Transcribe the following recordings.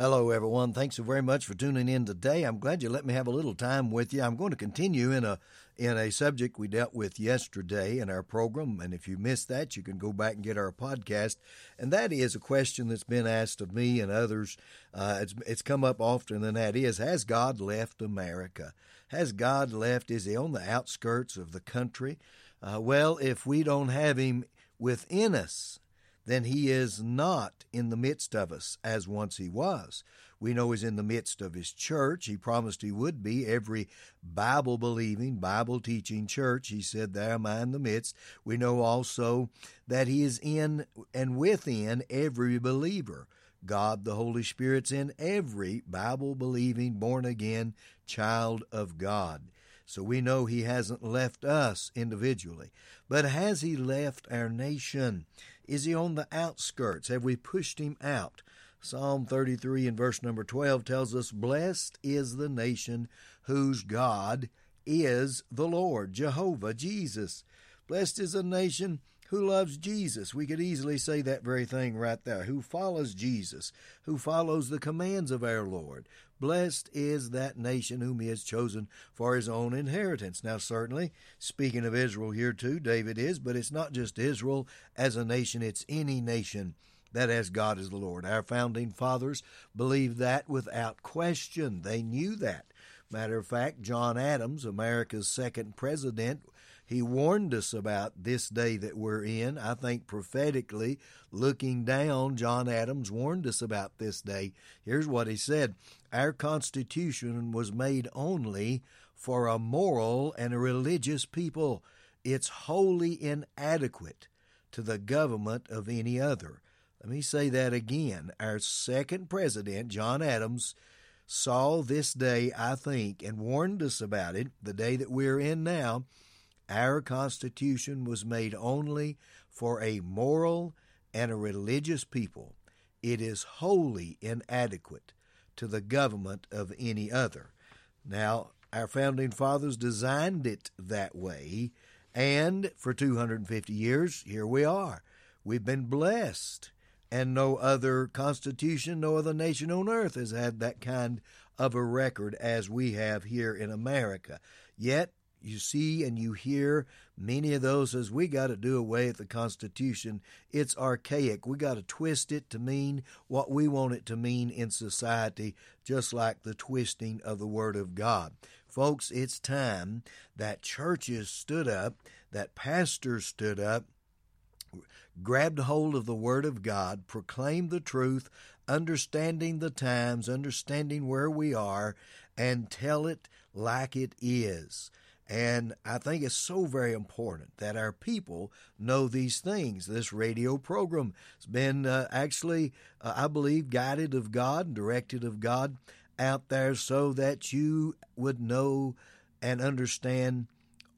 Hello, everyone. Thanks so very much for tuning in today. I'm glad you let me have a little time with you. I'm going to continue in a in a subject we dealt with yesterday in our program, and if you missed that, you can go back and get our podcast. And that is a question that's been asked of me and others. Uh, it's it's come up often, and that is: Has God left America? Has God left? Is He on the outskirts of the country? Uh, well, if we don't have Him within us, then he is not in the midst of us as once he was. We know he's in the midst of his church. He promised he would be. Every Bible believing, Bible teaching church, he said, There am I in the midst. We know also that he is in and within every believer. God the Holy Spirit's in every Bible believing, born again child of God. So we know he hasn't left us individually. But has he left our nation? Is he on the outskirts? Have we pushed him out? Psalm 33 and verse number 12 tells us, Blessed is the nation whose God is the Lord, Jehovah, Jesus. Blessed is a nation who loves Jesus. We could easily say that very thing right there. Who follows Jesus, who follows the commands of our Lord. Blessed is that nation whom he has chosen for his own inheritance. Now, certainly, speaking of Israel here too, David is, but it's not just Israel as a nation, it's any nation that has God as the Lord. Our founding fathers believed that without question. They knew that. Matter of fact, John Adams, America's second president, he warned us about this day that we're in. I think prophetically, looking down, John Adams warned us about this day. Here's what he said Our Constitution was made only for a moral and a religious people. It's wholly inadequate to the government of any other. Let me say that again. Our second president, John Adams, saw this day, I think, and warned us about it, the day that we're in now our Constitution was made only for a moral and a religious people. It is wholly inadequate to the government of any other. Now, our founding fathers designed it that way, and for 250 years, here we are. We've been blessed, and no other constitution, no other nation on earth has had that kind of a record as we have here in America. Yet, you see and you hear many of those as we got to do away with the Constitution. It's archaic. We got to twist it to mean what we want it to mean in society, just like the twisting of the Word of God. Folks, it's time that churches stood up, that pastors stood up, grabbed hold of the Word of God, proclaimed the truth, understanding the times, understanding where we are, and tell it like it is. And I think it's so very important that our people know these things. This radio program has been uh, actually, uh, I believe, guided of God and directed of God out there so that you would know and understand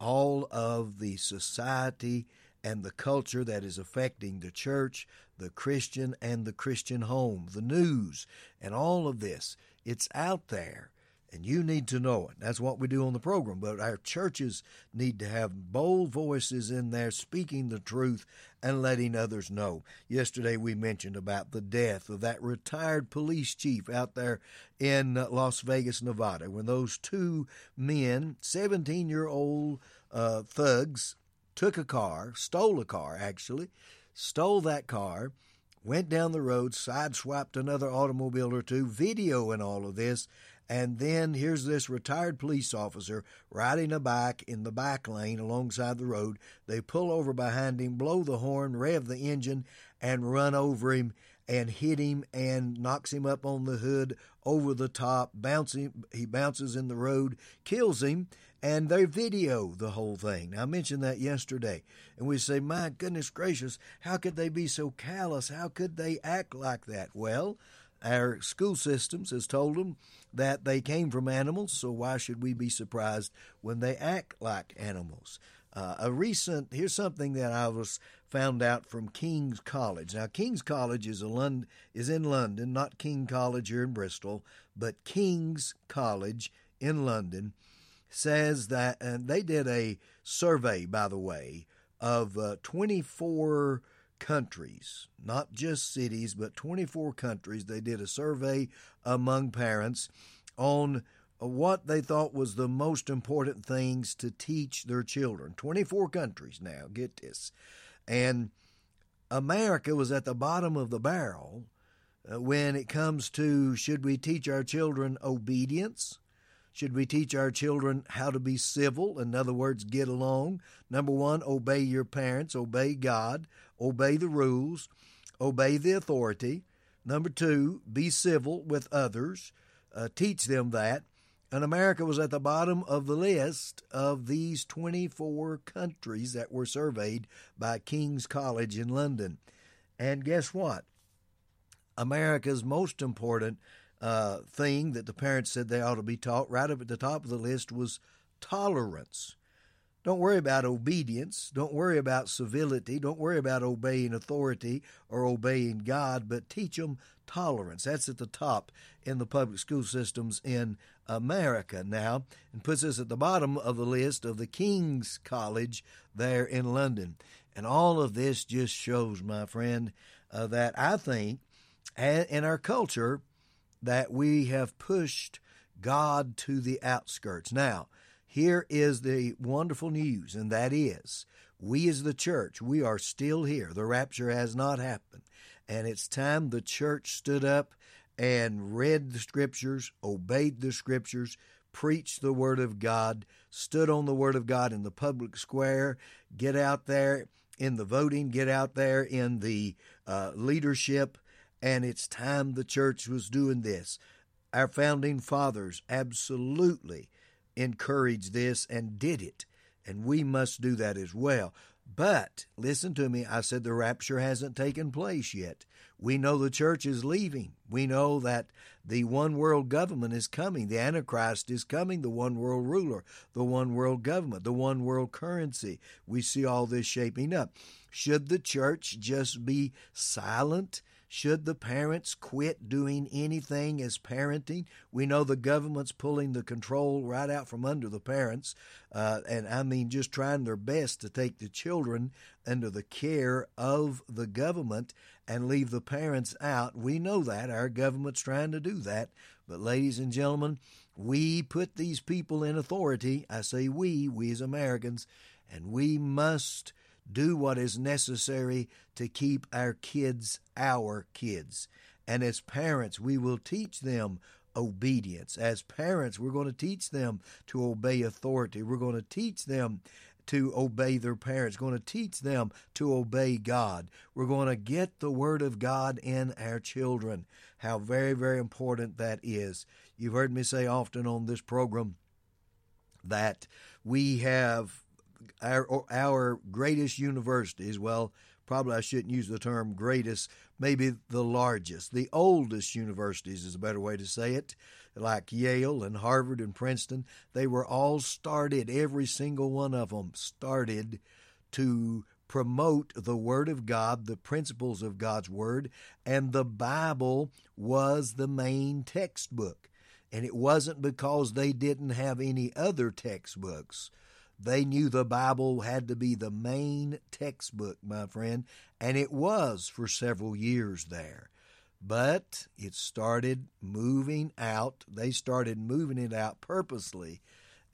all of the society and the culture that is affecting the church, the Christian, and the Christian home, the news, and all of this. It's out there. And you need to know it. That's what we do on the program. But our churches need to have bold voices in there speaking the truth and letting others know. Yesterday we mentioned about the death of that retired police chief out there in Las Vegas, Nevada, when those two men, 17 year old uh, thugs, took a car, stole a car actually, stole that car went down the road, sideswiped another automobile or two, video and all of this, and then here's this retired police officer riding a bike in the back lane alongside the road. They pull over behind him, blow the horn, rev the engine, and run over him and hit him and knocks him up on the hood over the top, bouncing he bounces in the road, kills him, and they video the whole thing. Now, I mentioned that yesterday, and we say, My goodness gracious, how could they be so callous? How could they act like that? Well, our school systems has told them that they came from animals, so why should we be surprised when they act like animals? Uh, a recent here's something that I was found out from King's College. Now, King's College is a is in London, not King College here in Bristol, but King's College in London says that, and they did a survey, by the way, of uh, 24 countries, not just cities, but 24 countries. They did a survey among parents on what they thought was the most important things to teach their children. 24 countries now, get this. And America was at the bottom of the barrel uh, when it comes to should we teach our children obedience? Should we teach our children how to be civil? In other words, get along. Number one, obey your parents, obey God, obey the rules, obey the authority. Number two, be civil with others, uh, teach them that. And America was at the bottom of the list of these 24 countries that were surveyed by King's College in London. And guess what? America's most important uh, thing that the parents said they ought to be taught right up at the top of the list was tolerance. Don't worry about obedience. Don't worry about civility. Don't worry about obeying authority or obeying God, but teach them tolerance. That's at the top in the public school systems in America now and puts us at the bottom of the list of the King's College there in London. And all of this just shows, my friend, uh, that I think in our culture that we have pushed God to the outskirts. Now, here is the wonderful news, and that is we as the church, we are still here. The rapture has not happened. And it's time the church stood up and read the scriptures, obeyed the scriptures, preached the word of God, stood on the word of God in the public square, get out there in the voting, get out there in the uh, leadership, and it's time the church was doing this. Our founding fathers absolutely encouraged this and did it, and we must do that as well. But listen to me, I said the rapture hasn't taken place yet. We know the church is leaving. We know that the one world government is coming. The Antichrist is coming, the one world ruler, the one world government, the one world currency. We see all this shaping up. Should the church just be silent should the parents quit doing anything as parenting? We know the government's pulling the control right out from under the parents, uh, and I mean just trying their best to take the children under the care of the government and leave the parents out. We know that. Our government's trying to do that. But, ladies and gentlemen, we put these people in authority. I say we, we as Americans, and we must do what is necessary to keep our kids our kids. And as parents, we will teach them obedience. As parents, we're going to teach them to obey authority. We're going to teach them to obey their parents, going to teach them to obey God. We're going to get the Word of God in our children. How very, very important that is. You've heard me say often on this program that we have our our greatest universities. Well, probably I shouldn't use the term greatest. Maybe the largest, the oldest universities is a better way to say it. Like Yale and Harvard and Princeton, they were all started. Every single one of them started to promote the Word of God, the principles of God's Word, and the Bible was the main textbook. And it wasn't because they didn't have any other textbooks. They knew the Bible had to be the main textbook, my friend, and it was for several years there. But it started moving out. They started moving it out purposely.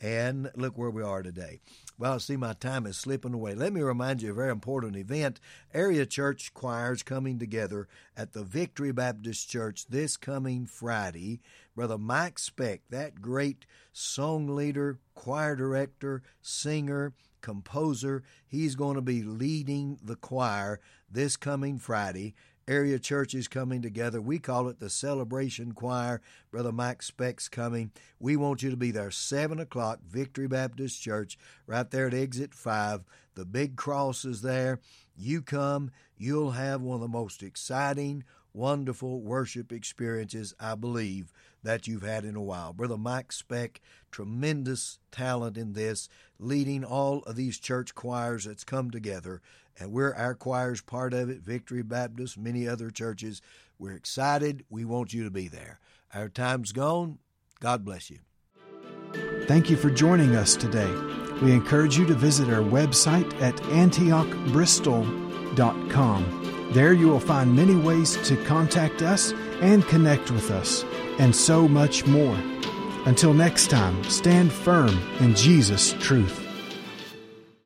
And look where we are today. Well, I see my time is slipping away. Let me remind you of a very important event. Area church choirs coming together at the Victory Baptist Church this coming Friday. Brother Mike Speck, that great song leader, choir director, singer, composer, he's going to be leading the choir this coming Friday area churches coming together. We call it the Celebration Choir. Brother Mike Speck's coming. We want you to be there, 7 o'clock, Victory Baptist Church, right there at exit 5. The big cross is there. You come, you'll have one of the most exciting, wonderful worship experiences, I believe, that you've had in a while. Brother Mike Speck, tremendous talent in this, leading all of these church choirs that's come together. And we're our choir's part of it, Victory Baptist, many other churches. We're excited. We want you to be there. Our time's gone. God bless you. Thank you for joining us today. We encourage you to visit our website at antiochbristol.com. There you will find many ways to contact us and connect with us, and so much more. Until next time, stand firm in Jesus' truth.